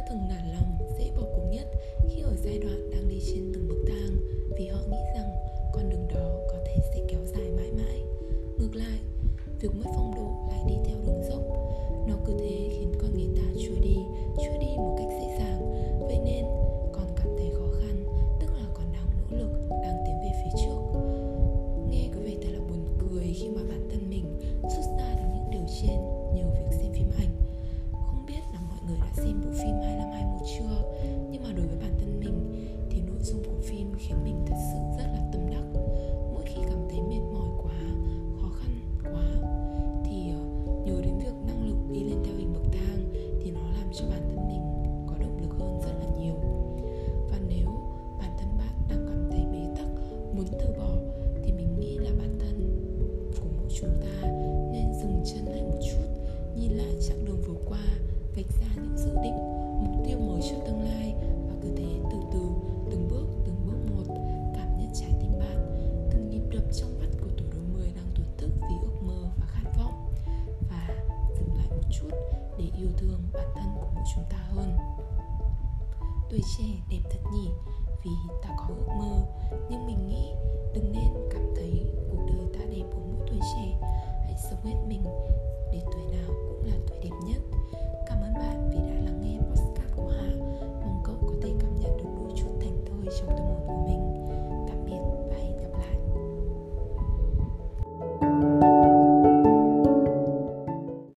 đã từng nản lòng, dễ bỏ cuộc nhất khi ở giai đoạn đang đi trên từng bậc thang vì họ nghĩ rằng con đường đó có thể sẽ kéo dài mãi mãi. Ngược lại, việc mất phong độ lại đi theo đường dốc. Nó cứ thế khiến con người ta muốn từ bỏ thì mình nghĩ là bản thân của mỗi chúng ta nên dừng chân lại một chút, nhìn lại chặng đường vừa qua, vạch ra những dự định, mục tiêu mới cho tương lai và cứ thế từ từ, từng bước từng bước một, cảm nhận trái tim bạn, từng nhịp đập trong mắt của tuổi đôi mươi đang tuột thức vì ước mơ và khát vọng. Và dừng lại một chút để yêu thương bản thân của mỗi chúng ta hơn. Tuổi trẻ đẹp thật nhỉ, vì ta có ước mơ, nhưng mình nghĩ đừng nên cảm thấy cuộc đời ta đẹp của mỗi tuổi trẻ. Hãy sống hết mình để tuổi